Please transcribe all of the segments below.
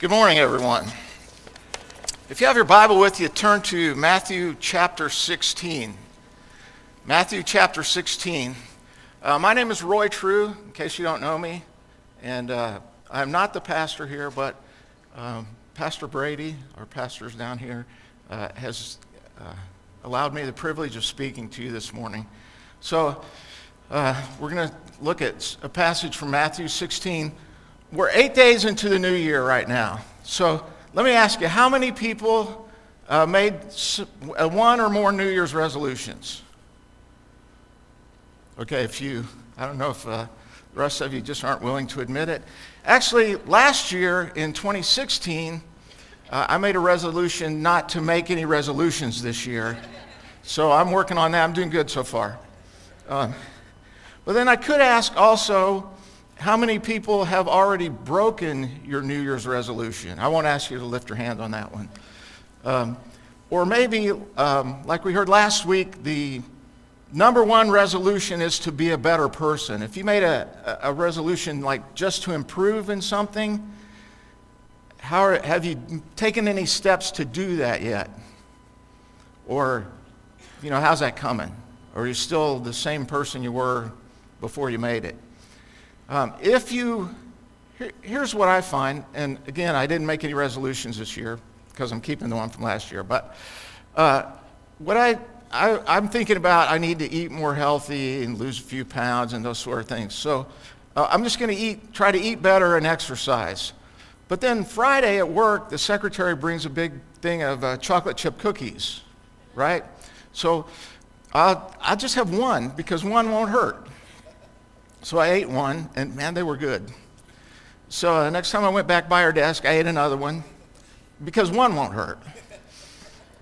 Good morning, everyone. If you have your Bible with you, turn to Matthew chapter 16. Matthew chapter 16. Uh, my name is Roy True, in case you don't know me, and uh, I'm not the pastor here, but um, Pastor Brady, our pastor's down here, uh, has uh, allowed me the privilege of speaking to you this morning. So uh, we're going to look at a passage from Matthew 16 we're eight days into the new year right now. So let me ask you how many people uh, made uh, one or more New Year's resolutions? Okay, a few. I don't know if uh, the rest of you just aren't willing to admit it. Actually, last year in 2016, uh, I made a resolution not to make any resolutions this year. So I'm working on that. I'm doing good so far. Um, but then I could ask also how many people have already broken your New Year's resolution? I won't ask you to lift your hand on that one. Um, or maybe, um, like we heard last week, the number one resolution is to be a better person. If you made a, a resolution like just to improve in something, how are, have you taken any steps to do that yet? Or, you know, how's that coming? Or are you still the same person you were before you made it? Um, if you, here, here's what I find, and again, I didn't make any resolutions this year because I'm keeping the one from last year, but uh, what I, I, am thinking about, I need to eat more healthy and lose a few pounds and those sort of things. So uh, I'm just going to eat, try to eat better and exercise. But then Friday at work, the secretary brings a big thing of uh, chocolate chip cookies, right? So I'll, I'll just have one because one won't hurt. So I ate one, and man, they were good. So uh, next time I went back by her desk, I ate another one because one won't hurt.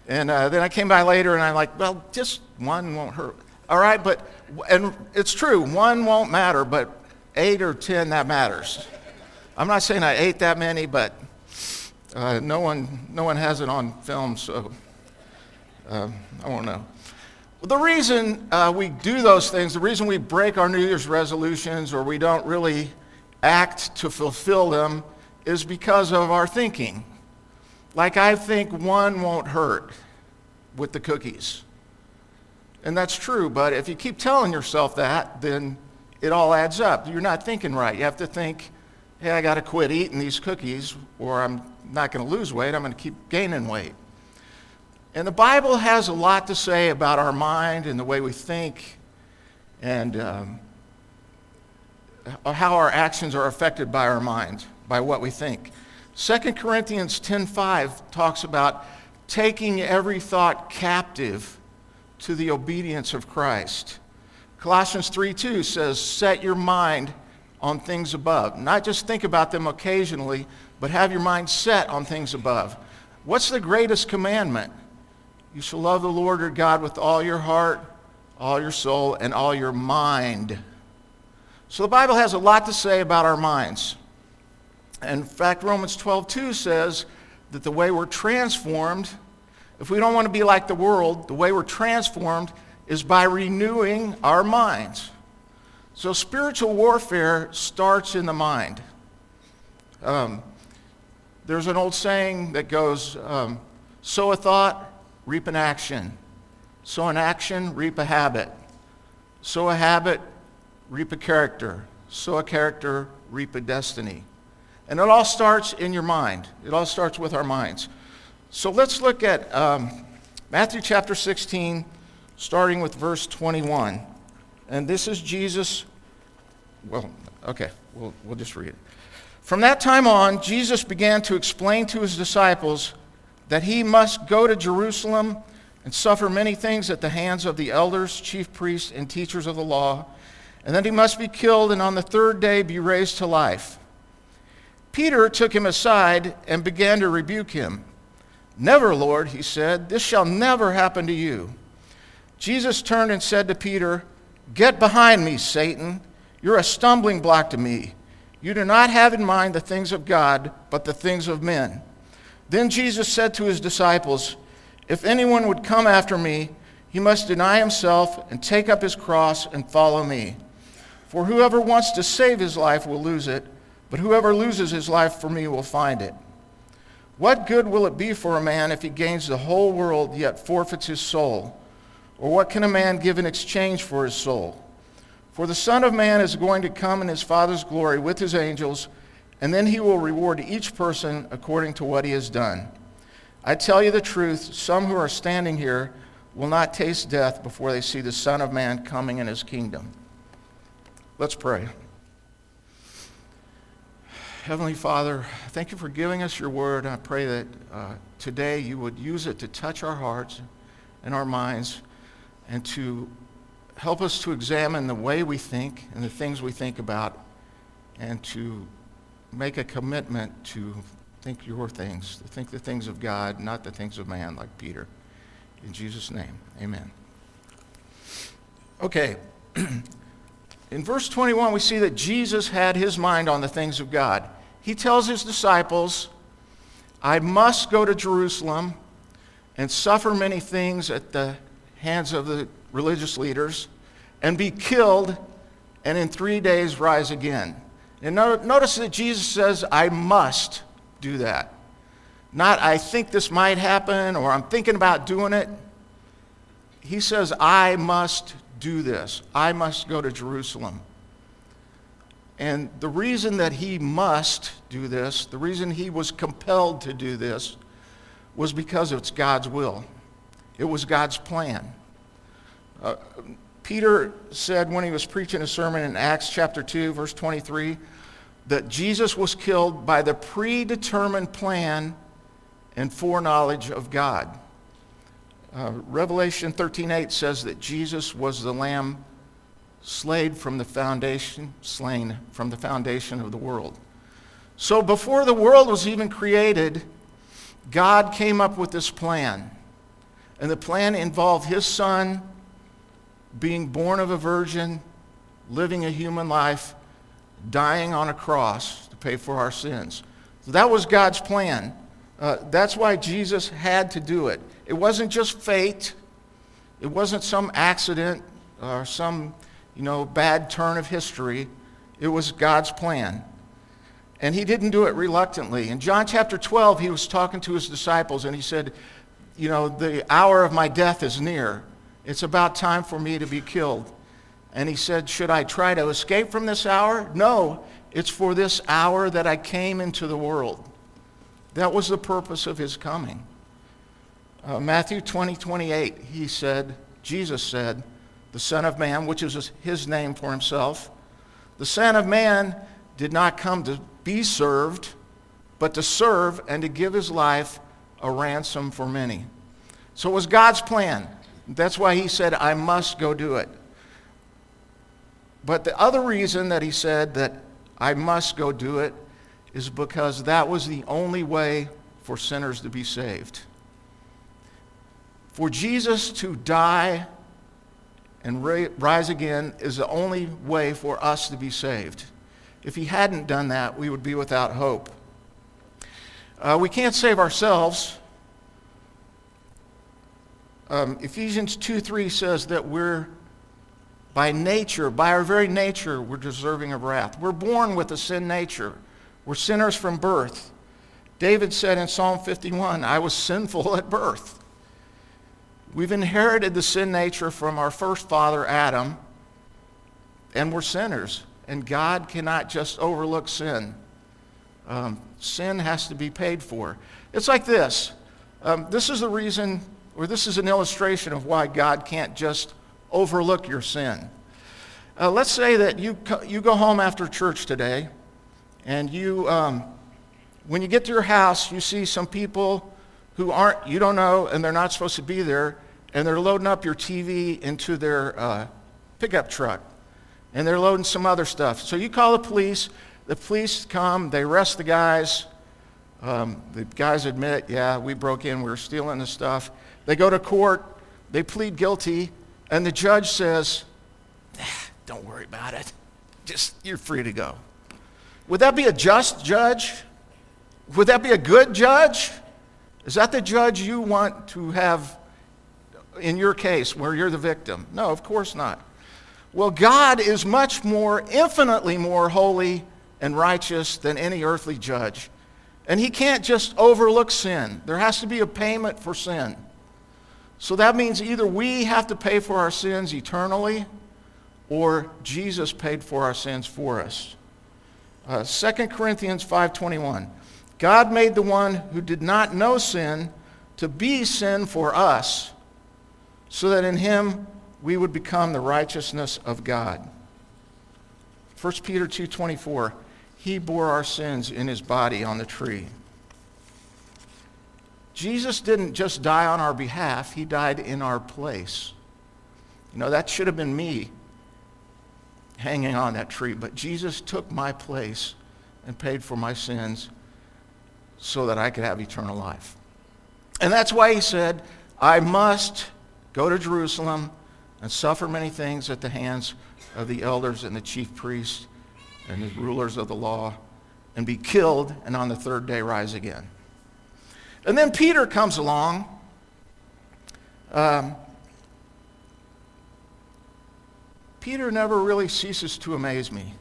And uh, then I came by later, and I'm like, well, just one won't hurt. All right, but, and it's true, one won't matter, but eight or ten, that matters. I'm not saying I ate that many, but uh, no, one, no one has it on film, so uh, I won't know. The reason uh, we do those things, the reason we break our New Year's resolutions or we don't really act to fulfill them is because of our thinking. Like, I think one won't hurt with the cookies. And that's true, but if you keep telling yourself that, then it all adds up. You're not thinking right. You have to think, hey, I got to quit eating these cookies or I'm not going to lose weight, I'm going to keep gaining weight. And the Bible has a lot to say about our mind and the way we think and um, how our actions are affected by our mind, by what we think. 2 Corinthians 10:5 talks about taking every thought captive to the obedience of Christ. Colossians 3:2 says, "Set your mind on things above." Not just think about them occasionally, but have your mind set on things above. What's the greatest commandment? You shall love the Lord your God with all your heart, all your soul, and all your mind. So the Bible has a lot to say about our minds. In fact, Romans 12:2 says that the way we're transformed, if we don't want to be like the world, the way we're transformed is by renewing our minds. So spiritual warfare starts in the mind. Um, there's an old saying that goes, um, sow a thought, reap an action. Sow an action, reap a habit. Sow a habit, reap a character. Sow a character, reap a destiny. And it all starts in your mind. It all starts with our minds. So let's look at um, Matthew chapter 16, starting with verse 21. And this is Jesus. Well, okay, we'll, we'll just read it. From that time on, Jesus began to explain to his disciples that he must go to Jerusalem and suffer many things at the hands of the elders, chief priests, and teachers of the law, and that he must be killed and on the third day be raised to life. Peter took him aside and began to rebuke him. Never, Lord, he said, this shall never happen to you. Jesus turned and said to Peter, Get behind me, Satan. You're a stumbling block to me. You do not have in mind the things of God, but the things of men. Then Jesus said to his disciples, If anyone would come after me, he must deny himself and take up his cross and follow me. For whoever wants to save his life will lose it, but whoever loses his life for me will find it. What good will it be for a man if he gains the whole world yet forfeits his soul? Or what can a man give in exchange for his soul? For the Son of Man is going to come in his Father's glory with his angels, and then he will reward each person according to what he has done. I tell you the truth, some who are standing here will not taste death before they see the Son of Man coming in his kingdom. Let's pray. Heavenly Father, thank you for giving us your word. I pray that uh, today you would use it to touch our hearts and our minds and to help us to examine the way we think and the things we think about and to make a commitment to think your things, to think the things of God, not the things of man, like Peter. In Jesus' name, amen. Okay. In verse 21, we see that Jesus had his mind on the things of God. He tells his disciples, I must go to Jerusalem and suffer many things at the hands of the religious leaders and be killed and in three days rise again. And notice that Jesus says, I must do that. Not, I think this might happen or I'm thinking about doing it. He says, I must do this. I must go to Jerusalem. And the reason that he must do this, the reason he was compelled to do this, was because it's God's will. It was God's plan. Uh, Peter said when he was preaching a sermon in Acts chapter 2, verse 23, that Jesus was killed by the predetermined plan and foreknowledge of God. Uh, Revelation 13:8 says that Jesus was the lamb slayed from the foundation, slain from the foundation of the world. So before the world was even created, God came up with this plan. And the plan involved his son being born of a virgin, living a human life, dying on a cross to pay for our sins. So that was God's plan. Uh, that's why Jesus had to do it. It wasn't just fate. It wasn't some accident or some, you know, bad turn of history. It was God's plan. And he didn't do it reluctantly. In John chapter 12, he was talking to his disciples and he said, You know, the hour of my death is near. It's about time for me to be killed. And he said, Should I try to escape from this hour? No, it's for this hour that I came into the world. That was the purpose of his coming. Uh, Matthew 20, 28, he said, Jesus said, the Son of Man, which is his name for himself, the Son of Man did not come to be served, but to serve and to give his life a ransom for many. So it was God's plan. That's why he said, I must go do it. But the other reason that he said that I must go do it is because that was the only way for sinners to be saved. For Jesus to die and rise again is the only way for us to be saved. If he hadn't done that, we would be without hope. Uh, we can't save ourselves. Um, Ephesians 2 3 says that we're, by nature, by our very nature, we're deserving of wrath. We're born with a sin nature. We're sinners from birth. David said in Psalm 51, I was sinful at birth. We've inherited the sin nature from our first father, Adam, and we're sinners. And God cannot just overlook sin. Um, sin has to be paid for. It's like this. Um, this is the reason, or this is an illustration of why God can't just overlook your sin. Uh, let's say that you, you go home after church today, and you, um, when you get to your house, you see some people who aren't, you don't know, and they're not supposed to be there, and they're loading up your TV into their uh, pickup truck and they're loading some other stuff. So you call the police. The police come. They arrest the guys. Um, the guys admit, yeah, we broke in. We were stealing the stuff. They go to court. They plead guilty. And the judge says, don't worry about it. Just, you're free to go. Would that be a just judge? Would that be a good judge? Is that the judge you want to have in your case where you're the victim? No, of course not. Well, God is much more, infinitely more holy and righteous than any earthly judge. And he can't just overlook sin. There has to be a payment for sin. So that means either we have to pay for our sins eternally or Jesus paid for our sins for us. Uh, 2 Corinthians 5:21. God made the one who did not know sin to be sin for us so that in him we would become the righteousness of God. 1 Peter 2:24 He bore our sins in his body on the tree. Jesus didn't just die on our behalf, he died in our place. You know, that should have been me hanging on that tree, but Jesus took my place and paid for my sins so that I could have eternal life. And that's why he said, I must go to Jerusalem and suffer many things at the hands of the elders and the chief priests and the rulers of the law and be killed and on the third day rise again. And then Peter comes along. Um, Peter never really ceases to amaze me.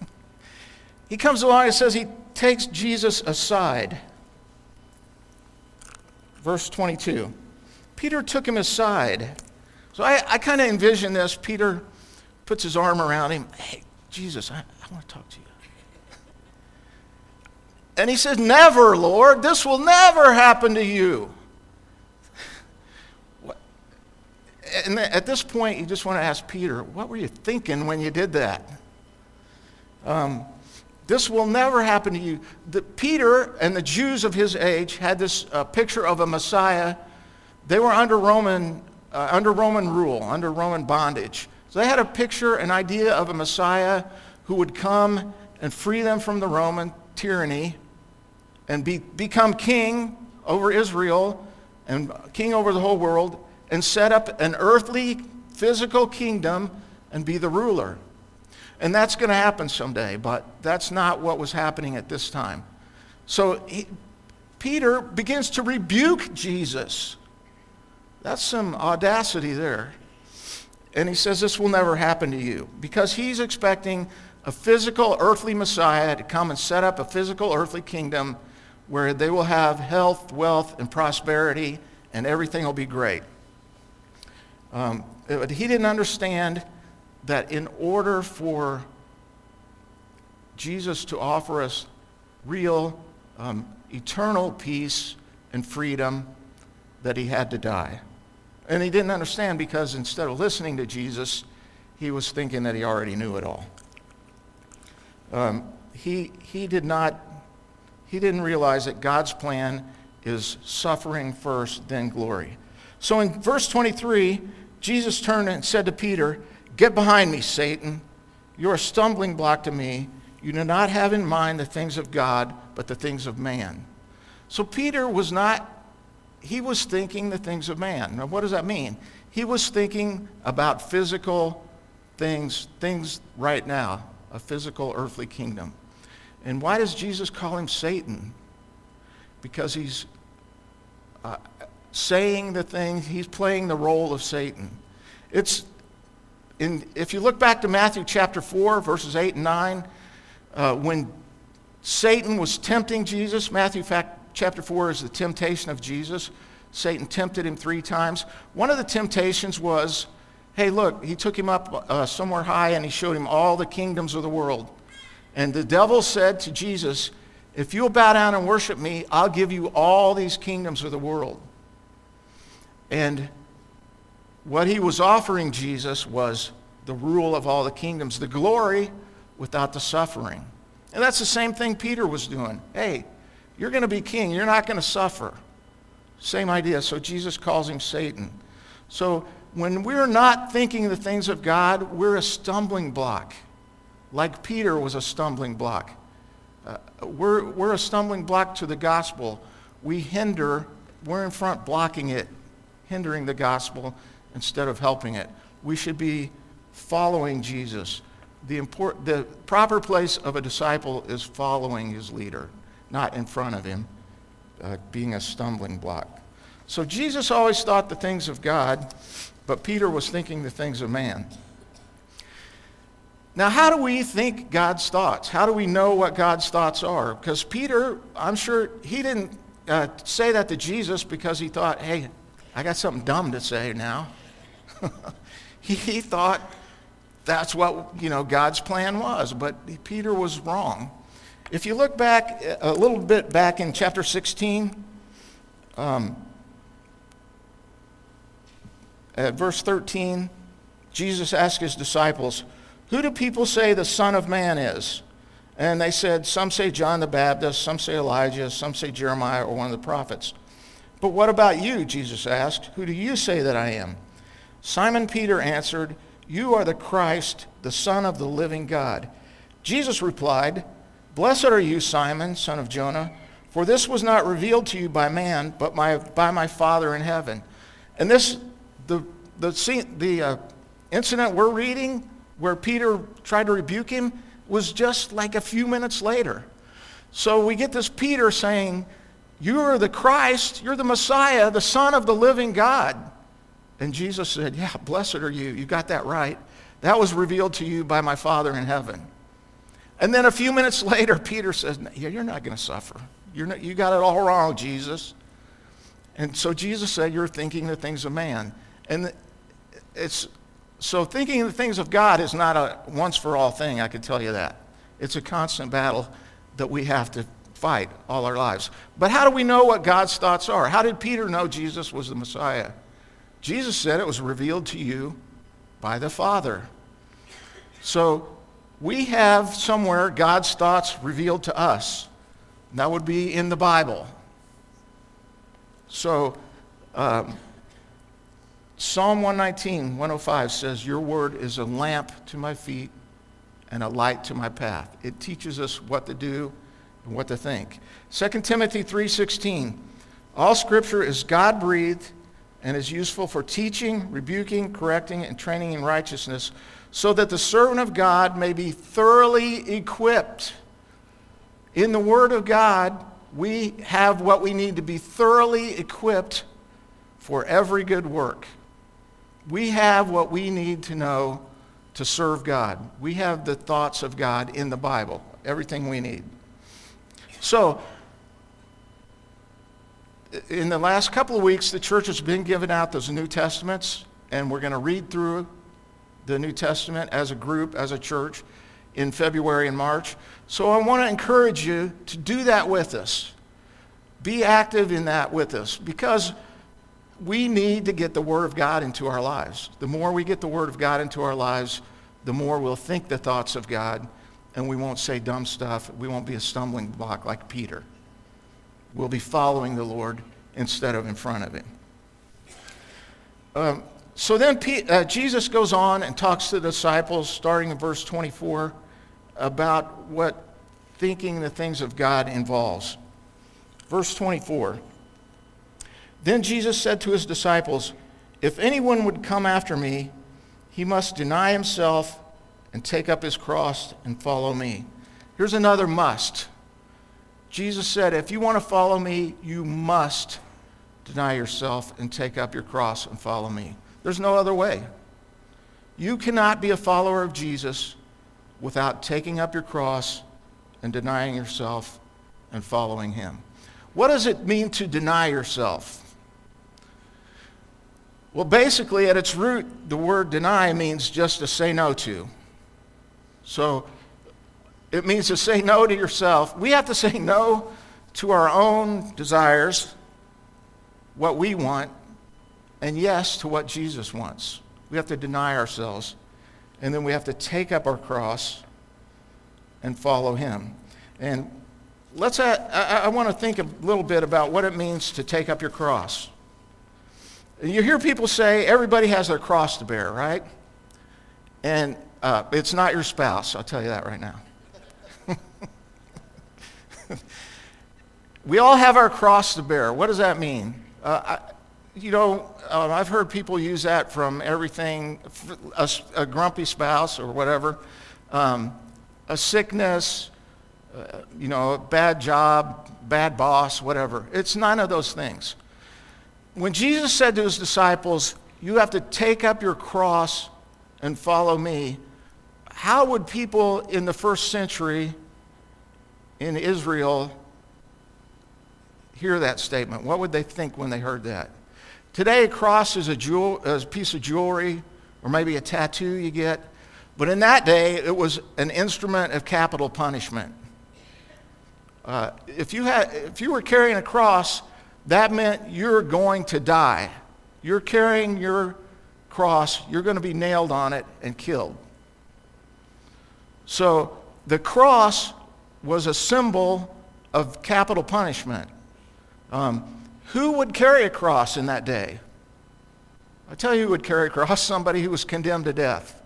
he comes along and says he takes Jesus aside. Verse 22. Peter took him aside. So I, I kind of envision this. Peter puts his arm around him. Hey, Jesus, I, I want to talk to you. And he says, Never, Lord. This will never happen to you. and at this point, you just want to ask Peter, what were you thinking when you did that? Um, this will never happen to you. The, Peter and the Jews of his age had this uh, picture of a Messiah. They were under Roman, uh, under Roman rule, under Roman bondage. So they had a picture, an idea of a Messiah who would come and free them from the Roman tyranny and be, become king over Israel and king over the whole world and set up an earthly, physical kingdom and be the ruler. And that's going to happen someday, but that's not what was happening at this time. So he, Peter begins to rebuke Jesus. That's some audacity there. And he says, This will never happen to you. Because he's expecting a physical, earthly Messiah to come and set up a physical, earthly kingdom where they will have health, wealth, and prosperity, and everything will be great. Um, he didn't understand that in order for Jesus to offer us real, um, eternal peace and freedom, that he had to die. And he didn't understand because instead of listening to Jesus, he was thinking that he already knew it all. Um, he, he did not, he didn't realize that God's plan is suffering first, then glory. So in verse 23, Jesus turned and said to Peter, Get behind me, Satan. You're a stumbling block to me. You do not have in mind the things of God, but the things of man. So Peter was not, he was thinking the things of man. Now, what does that mean? He was thinking about physical things, things right now, a physical earthly kingdom. And why does Jesus call him Satan? Because he's uh, saying the thing, he's playing the role of Satan. It's in, if you look back to Matthew chapter 4, verses 8 and 9, uh, when Satan was tempting Jesus, Matthew fact, chapter 4 is the temptation of Jesus. Satan tempted him three times. One of the temptations was hey, look, he took him up uh, somewhere high and he showed him all the kingdoms of the world. And the devil said to Jesus, if you'll bow down and worship me, I'll give you all these kingdoms of the world. And what he was offering Jesus was the rule of all the kingdoms, the glory without the suffering. And that's the same thing Peter was doing. Hey, you're going to be king. You're not going to suffer. Same idea. So Jesus calls him Satan. So when we're not thinking the things of God, we're a stumbling block, like Peter was a stumbling block. Uh, we're, we're a stumbling block to the gospel. We hinder, we're in front blocking it hindering the gospel instead of helping it. We should be following Jesus. The, import, the proper place of a disciple is following his leader, not in front of him, uh, being a stumbling block. So Jesus always thought the things of God, but Peter was thinking the things of man. Now, how do we think God's thoughts? How do we know what God's thoughts are? Because Peter, I'm sure he didn't uh, say that to Jesus because he thought, hey, I got something dumb to say now. he, he thought that's what you know God's plan was, but Peter was wrong. If you look back a little bit back in chapter 16, um, at verse 13, Jesus asked his disciples, Who do people say the Son of Man is? And they said, Some say John the Baptist, some say Elijah, some say Jeremiah or one of the prophets. But what about you? Jesus asked. Who do you say that I am? Simon Peter answered, You are the Christ, the Son of the living God. Jesus replied, Blessed are you, Simon, son of Jonah, for this was not revealed to you by man, but my, by my Father in heaven. And this, the, the, the uh, incident we're reading, where Peter tried to rebuke him, was just like a few minutes later. So we get this Peter saying, You are the Christ, you're the Messiah, the Son of the living God. And Jesus said, Yeah, blessed are you. You got that right. That was revealed to you by my Father in heaven. And then a few minutes later, Peter says, Yeah, you're not going to suffer. You're not, you got it all wrong, Jesus. And so Jesus said, You're thinking the things of man. And it's so thinking the things of God is not a once for all thing, I can tell you that. It's a constant battle that we have to fight all our lives. But how do we know what God's thoughts are? How did Peter know Jesus was the Messiah? Jesus said it was revealed to you by the Father. So we have somewhere God's thoughts revealed to us. That would be in the Bible. So, um, Psalm 119, 105 says, Your word is a lamp to my feet and a light to my path. It teaches us what to do and what to think. 2 Timothy 3:16 All scripture is God-breathed and is useful for teaching, rebuking, correcting and training in righteousness, so that the servant of God may be thoroughly equipped. In the word of God, we have what we need to be thoroughly equipped for every good work. We have what we need to know to serve God. We have the thoughts of God in the Bible, everything we need. So, in the last couple of weeks, the church has been giving out those New Testaments, and we're going to read through the New Testament as a group, as a church, in February and March. So I want to encourage you to do that with us. Be active in that with us because we need to get the Word of God into our lives. The more we get the Word of God into our lives, the more we'll think the thoughts of God and we won't say dumb stuff. We won't be a stumbling block like Peter. We'll be following the Lord instead of in front of him. Um, so then uh, Jesus goes on and talks to the disciples, starting in verse 24, about what thinking the things of God involves. Verse 24. Then Jesus said to his disciples, If anyone would come after me, he must deny himself and take up his cross and follow me. Here's another must. Jesus said, If you want to follow me, you must deny yourself and take up your cross and follow me. There's no other way. You cannot be a follower of Jesus without taking up your cross and denying yourself and following him. What does it mean to deny yourself? Well, basically, at its root, the word deny means just to say no to. So it means to say no to yourself. We have to say no to our own desires, what we want, and yes to what Jesus wants. We have to deny ourselves, and then we have to take up our cross and follow him. And let's, I, I want to think a little bit about what it means to take up your cross. You hear people say everybody has their cross to bear, right? And uh, it's not your spouse, I'll tell you that right now. we all have our cross to bear. What does that mean? Uh, I, you know, uh, I've heard people use that from everything a, a grumpy spouse or whatever, um, a sickness, uh, you know, a bad job, bad boss, whatever. It's none of those things when Jesus said to his disciples, You have to take up your cross and follow me, how would people in the first century in Israel hear that statement? What would they think when they heard that? Today, a cross is a, jewel, a piece of jewelry or maybe a tattoo you get. But in that day, it was an instrument of capital punishment. Uh, if, you had, if you were carrying a cross, that meant you're going to die. You're carrying your cross, you're going to be nailed on it and killed. So the cross was a symbol of capital punishment. Um, who would carry a cross in that day? I tell you who would carry a cross somebody who was condemned to death.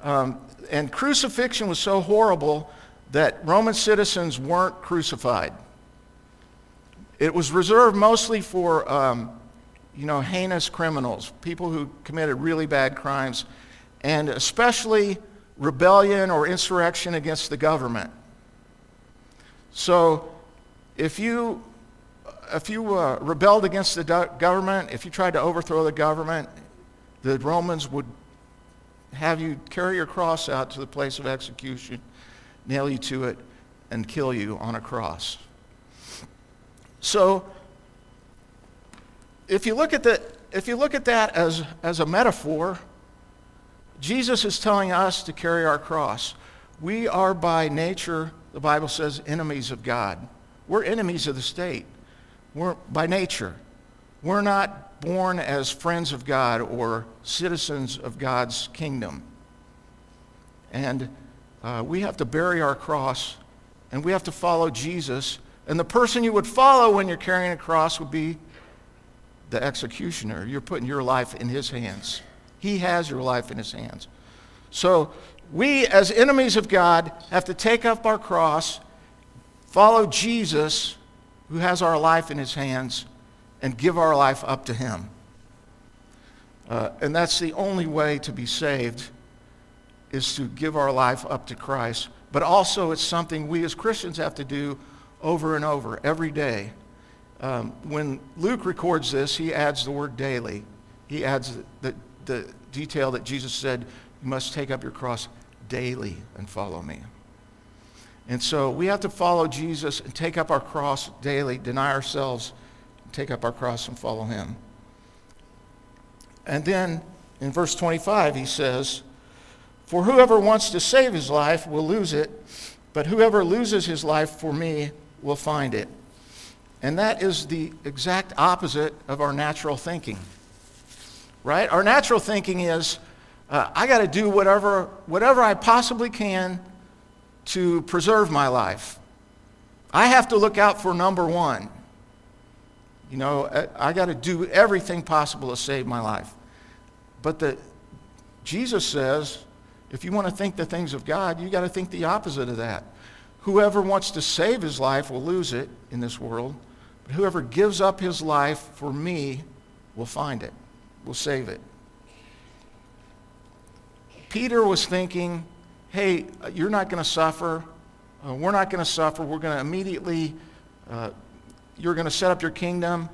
Um, and crucifixion was so horrible that Roman citizens weren't crucified. It was reserved mostly for, um, you know, heinous criminals, people who committed really bad crimes, and especially rebellion or insurrection against the government. So if you if you uh, rebelled against the government, if you tried to overthrow the government, the Romans would have you carry your cross out to the place of execution, nail you to it, and kill you on a cross. So, if you look at, the, if you look at that as, as a metaphor, Jesus is telling us to carry our cross. We are by nature, the Bible says, enemies of God. We're enemies of the state. We're by nature. We're not born as friends of God or citizens of God's kingdom. And uh, we have to bury our cross and we have to follow Jesus. And the person you would follow when you're carrying a cross would be the executioner. You're putting your life in his hands. He has your life in his hands. So we, as enemies of God, have to take up our cross, follow Jesus who has our life in his hands and give our life up to him. Uh, and that's the only way to be saved is to give our life up to Christ. But also it's something we as Christians have to do over and over, every day. Um, when Luke records this, he adds the word daily. He adds the, the detail that Jesus said, you must take up your cross daily and follow me. And so we have to follow Jesus and take up our cross daily, deny ourselves, take up our cross and follow him. And then in verse 25, he says, For whoever wants to save his life will lose it, but whoever loses his life for me will find it. And that is the exact opposite of our natural thinking. Right? Our natural thinking is, uh, I got to do whatever, whatever I possibly can to preserve my life. I have to look out for number one. You know, I, I got to do everything possible to save my life. But the, Jesus says, if you want to think the things of God, you got to think the opposite of that. Whoever wants to save his life will lose it in this world, but whoever gives up his life for me will find it, will save it. Peter was thinking, hey, you're not going to suffer. Uh, we're not going to suffer. We're going to immediately, uh, you're going to set up your kingdom.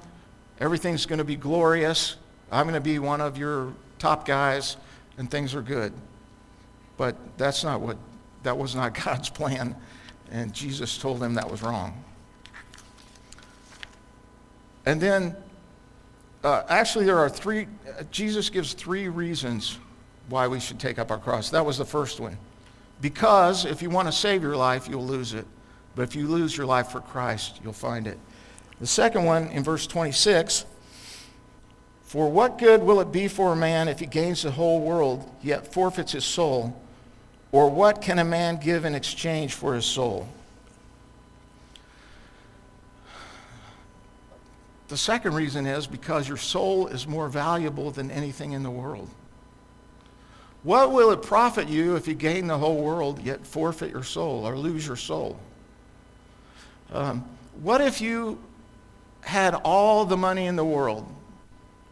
Everything's going to be glorious. I'm going to be one of your top guys, and things are good. But that's not what, that was not God's plan. And Jesus told him that was wrong. And then, uh, actually, there are three, Jesus gives three reasons why we should take up our cross. That was the first one. Because if you want to save your life, you'll lose it. But if you lose your life for Christ, you'll find it. The second one in verse 26 For what good will it be for a man if he gains the whole world, yet forfeits his soul? Or what can a man give in exchange for his soul? The second reason is because your soul is more valuable than anything in the world. What will it profit you if you gain the whole world yet forfeit your soul or lose your soul? Um, what if you had all the money in the world?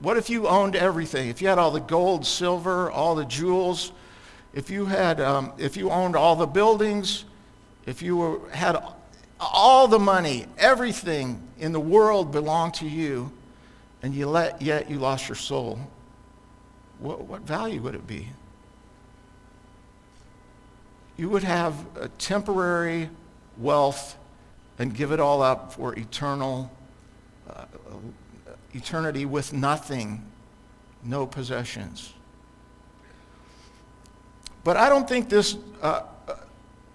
What if you owned everything? If you had all the gold, silver, all the jewels, if you had, um, if you owned all the buildings, if you were, had all the money, everything in the world belonged to you, and you let, yet you lost your soul, what, what value would it be? you would have a temporary wealth and give it all up for eternal uh, eternity with nothing, no possessions. But I don't think this uh, uh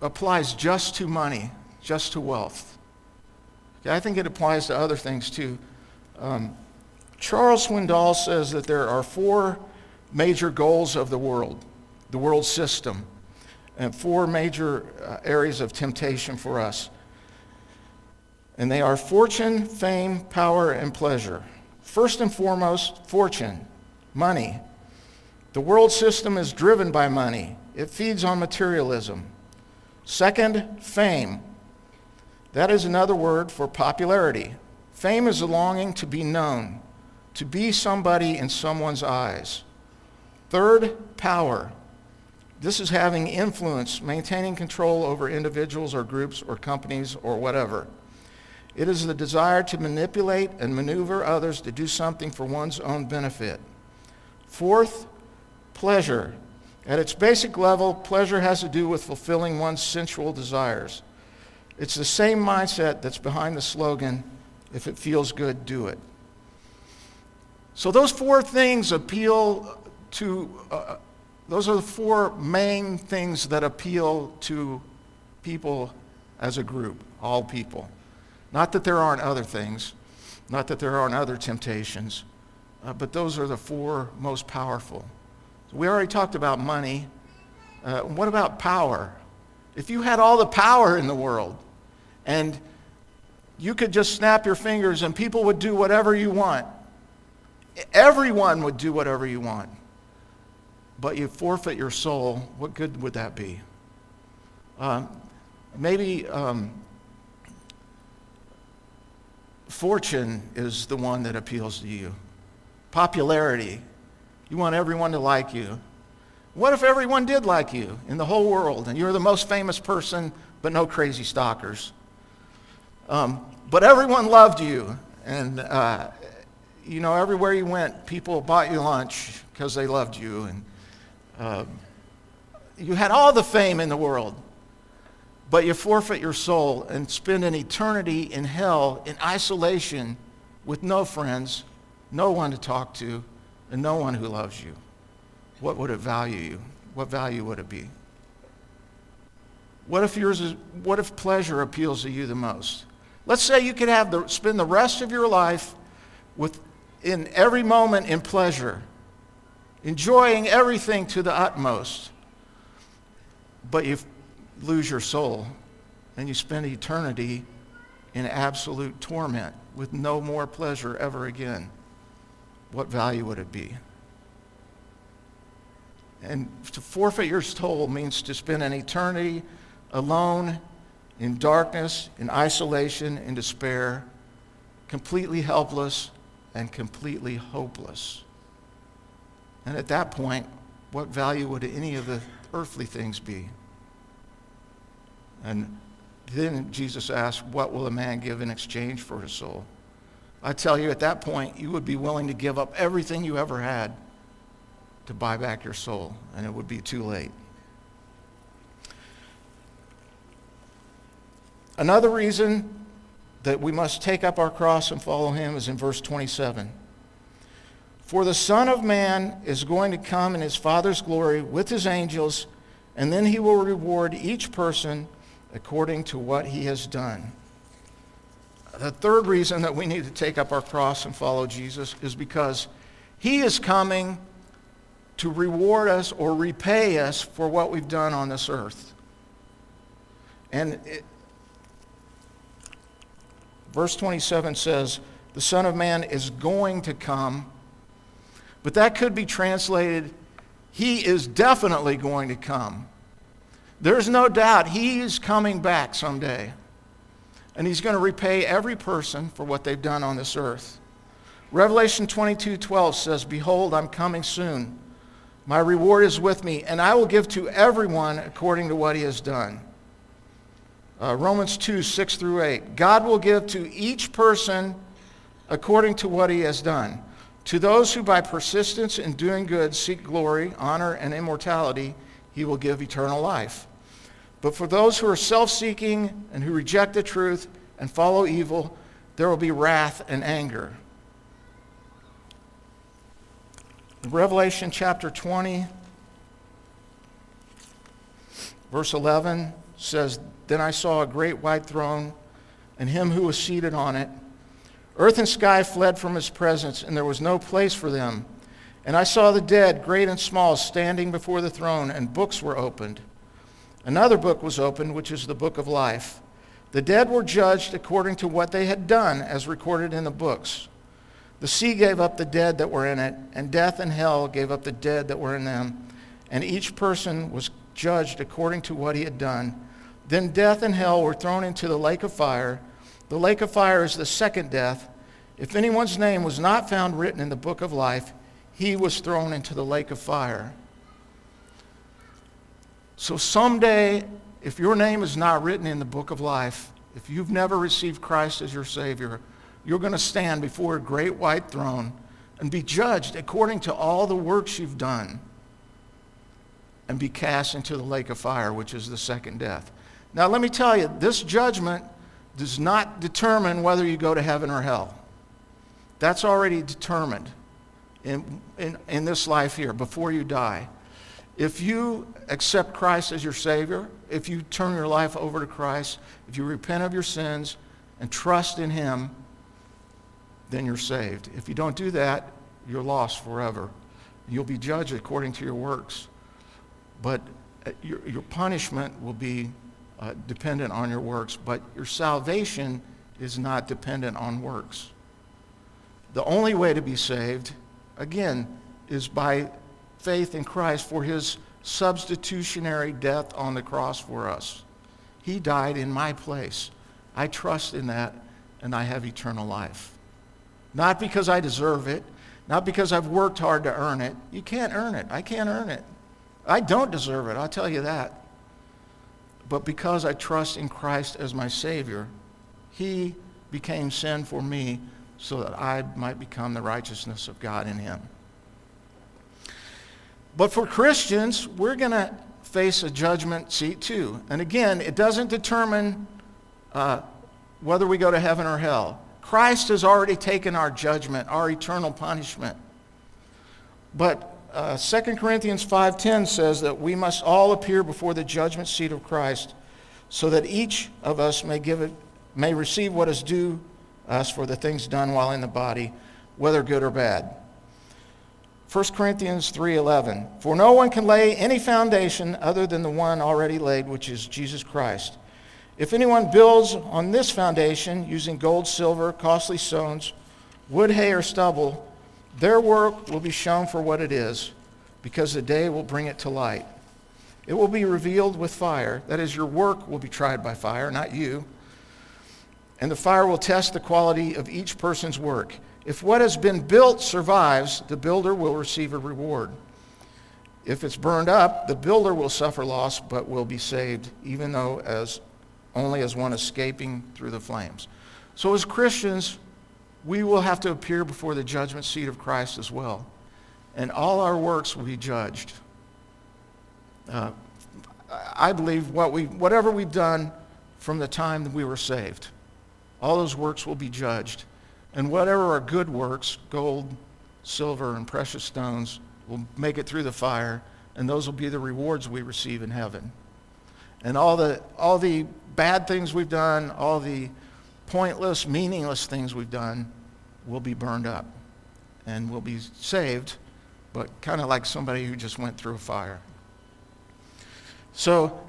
applies just to money, just to wealth. Okay, I think it applies to other things too. Um, Charles Swindoll says that there are four major goals of the world, the world system, and four major uh, areas of temptation for us. And they are fortune, fame, power, and pleasure. First and foremost, fortune, money. The world system is driven by money, it feeds on materialism. Second, fame. That is another word for popularity. Fame is a longing to be known to be somebody in someone's eyes. Third, power. This is having influence, maintaining control over individuals or groups or companies or whatever. It is the desire to manipulate and maneuver others to do something for one's own benefit. Fourth, pleasure. At its basic level, pleasure has to do with fulfilling one's sensual desires. It's the same mindset that's behind the slogan, if it feels good, do it. So those four things appeal to, uh, those are the four main things that appeal to people as a group, all people. Not that there aren't other things, not that there aren't other temptations, uh, but those are the four most powerful. We already talked about money. Uh, what about power? If you had all the power in the world and you could just snap your fingers and people would do whatever you want, everyone would do whatever you want, but you forfeit your soul, what good would that be? Um, maybe um, fortune is the one that appeals to you. Popularity. You want everyone to like you. What if everyone did like you in the whole world and you're the most famous person, but no crazy stalkers? Um, but everyone loved you and uh, you know, everywhere you went, people bought you lunch because they loved you. And uh, you had all the fame in the world, but you forfeit your soul and spend an eternity in hell in isolation with no friends, no one to talk to, and no one who loves you. What would it value you? What value would it be? What if yours is, what if pleasure appeals to you the most? Let's say you could have the, spend the rest of your life with in every moment in pleasure, enjoying everything to the utmost, but you lose your soul and you spend eternity in absolute torment with no more pleasure ever again. What value would it be? And to forfeit your soul means to spend an eternity alone in darkness, in isolation, in despair, completely helpless and completely hopeless. And at that point, what value would any of the earthly things be? And then Jesus asked, What will a man give in exchange for his soul? I tell you, at that point, you would be willing to give up everything you ever had to buy back your soul, and it would be too late. Another reason that we must take up our cross and follow him is in verse 27. For the Son of Man is going to come in his Father's glory with his angels, and then he will reward each person according to what he has done. The third reason that we need to take up our cross and follow Jesus is because he is coming to reward us or repay us for what we've done on this earth. And it, Verse 27 says, The Son of Man is going to come. But that could be translated, He is definitely going to come. There's no doubt He is coming back someday. And He's going to repay every person for what they've done on this earth. Revelation 22 12 says, Behold, I'm coming soon. My reward is with me, and I will give to everyone according to what he has done. Uh, Romans 2, 6 through 8. God will give to each person according to what he has done. To those who by persistence in doing good seek glory, honor, and immortality, he will give eternal life. But for those who are self seeking and who reject the truth and follow evil, there will be wrath and anger. Revelation chapter 20, verse 11 says, Then I saw a great white throne and him who was seated on it. Earth and sky fled from his presence, and there was no place for them. And I saw the dead, great and small, standing before the throne, and books were opened. Another book was opened, which is the book of life. The dead were judged according to what they had done, as recorded in the books. The sea gave up the dead that were in it, and death and hell gave up the dead that were in them. And each person was judged according to what he had done. Then death and hell were thrown into the lake of fire. The lake of fire is the second death. If anyone's name was not found written in the book of life, he was thrown into the lake of fire. So someday, if your name is not written in the book of life, if you've never received Christ as your Savior, you're going to stand before a great white throne and be judged according to all the works you've done and be cast into the lake of fire, which is the second death. Now, let me tell you, this judgment does not determine whether you go to heaven or hell. That's already determined in, in, in this life here before you die. If you accept Christ as your Savior, if you turn your life over to Christ, if you repent of your sins and trust in Him, then you're saved. If you don't do that, you're lost forever. You'll be judged according to your works. But uh, your, your punishment will be uh, dependent on your works, but your salvation is not dependent on works. The only way to be saved, again, is by faith in Christ for his substitutionary death on the cross for us. He died in my place. I trust in that, and I have eternal life. Not because I deserve it, not because I've worked hard to earn it. You can't earn it. I can't earn it. I don't deserve it, I'll tell you that. But because I trust in Christ as my Savior, He became sin for me so that I might become the righteousness of God in Him. But for Christians, we're going to face a judgment seat too. And again, it doesn't determine uh, whether we go to heaven or hell. Christ has already taken our judgment, our eternal punishment. But uh, 2 Corinthians 5.10 says that we must all appear before the judgment seat of Christ so that each of us may, give it, may receive what is due us for the things done while in the body, whether good or bad. 1 Corinthians 3:11 For no one can lay any foundation other than the one already laid which is Jesus Christ. If anyone builds on this foundation using gold, silver, costly stones, wood, hay or stubble, their work will be shown for what it is because the day will bring it to light. It will be revealed with fire, that is your work will be tried by fire, not you. And the fire will test the quality of each person's work. If what has been built survives, the builder will receive a reward. If it's burned up, the builder will suffer loss but will be saved, even though as only as one escaping through the flames. So as Christians, we will have to appear before the judgment seat of Christ as well. And all our works will be judged. Uh, I believe what we, whatever we've done from the time that we were saved, all those works will be judged. And whatever are good works, gold, silver, and precious stones, will make it through the fire, and those will be the rewards we receive in heaven. And all the, all the bad things we've done, all the pointless, meaningless things we've done, will be burned up and will be saved, but kind of like somebody who just went through a fire. So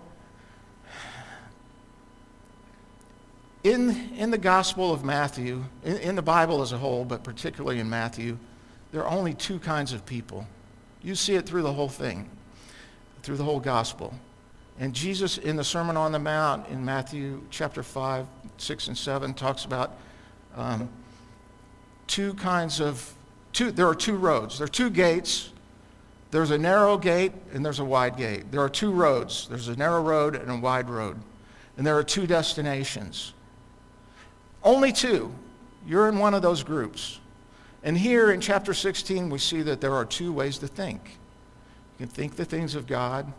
in, in the Gospel of Matthew, in, in the Bible as a whole, but particularly in Matthew, there are only two kinds of people. You see it through the whole thing, through the whole Gospel. And Jesus, in the Sermon on the Mount in Matthew chapter 5, 6, and 7, talks about um, two kinds of, two, there are two roads. There are two gates. There's a narrow gate and there's a wide gate. There are two roads. There's a narrow road and a wide road. And there are two destinations. Only two. You're in one of those groups. And here in chapter 16, we see that there are two ways to think. You can think the things of God,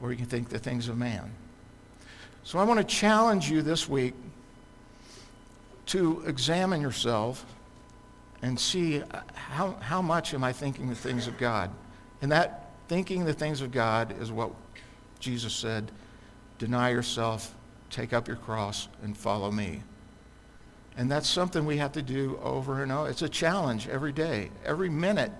or you can think the things of man. So I want to challenge you this week to examine yourself and see uh, how, how much am I thinking the things of God. And that thinking the things of God is what Jesus said deny yourself, take up your cross, and follow me. And that's something we have to do over and over. It's a challenge every day, every minute.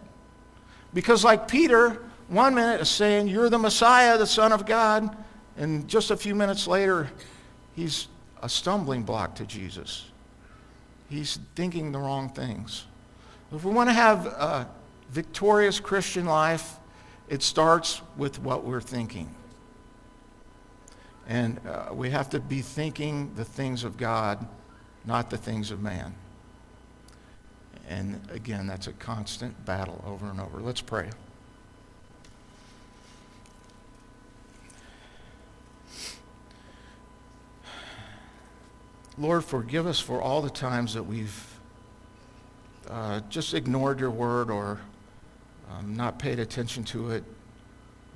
Because, like Peter, one minute is saying, You're the Messiah, the Son of God. And just a few minutes later, he's a stumbling block to Jesus. He's thinking the wrong things. If we want to have a victorious Christian life, it starts with what we're thinking. And uh, we have to be thinking the things of God, not the things of man. And again, that's a constant battle over and over. Let's pray. Lord, forgive us for all the times that we've uh, just ignored your word or um, not paid attention to it,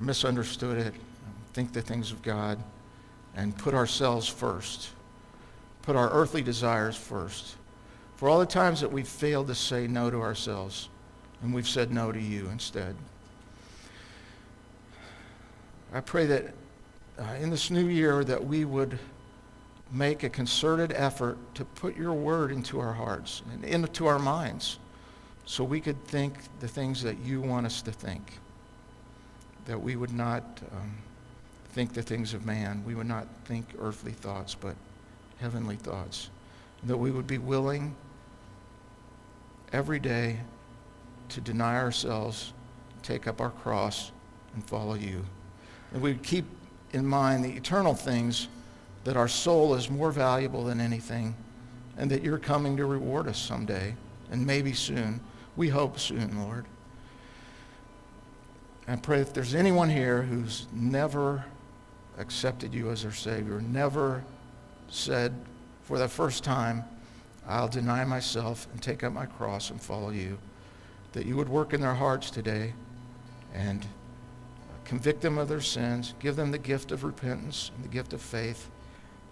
misunderstood it, think the things of God and put ourselves first, put our earthly desires first. For all the times that we've failed to say no to ourselves and we've said no to you instead. I pray that uh, in this new year that we would make a concerted effort to put your word into our hearts and into our minds so we could think the things that you want us to think, that we would not um, think the things of man. We would not think earthly thoughts, but heavenly thoughts. That we would be willing every day to deny ourselves, take up our cross, and follow you. And we would keep in mind the eternal things that our soul is more valuable than anything, and that you're coming to reward us someday, and maybe soon. We hope soon, Lord. I pray if there's anyone here who's never accepted you as their Savior, never said for the first time, I'll deny myself and take up my cross and follow you, that you would work in their hearts today and convict them of their sins, give them the gift of repentance and the gift of faith,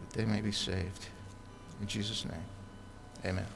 that they may be saved. In Jesus' name, amen.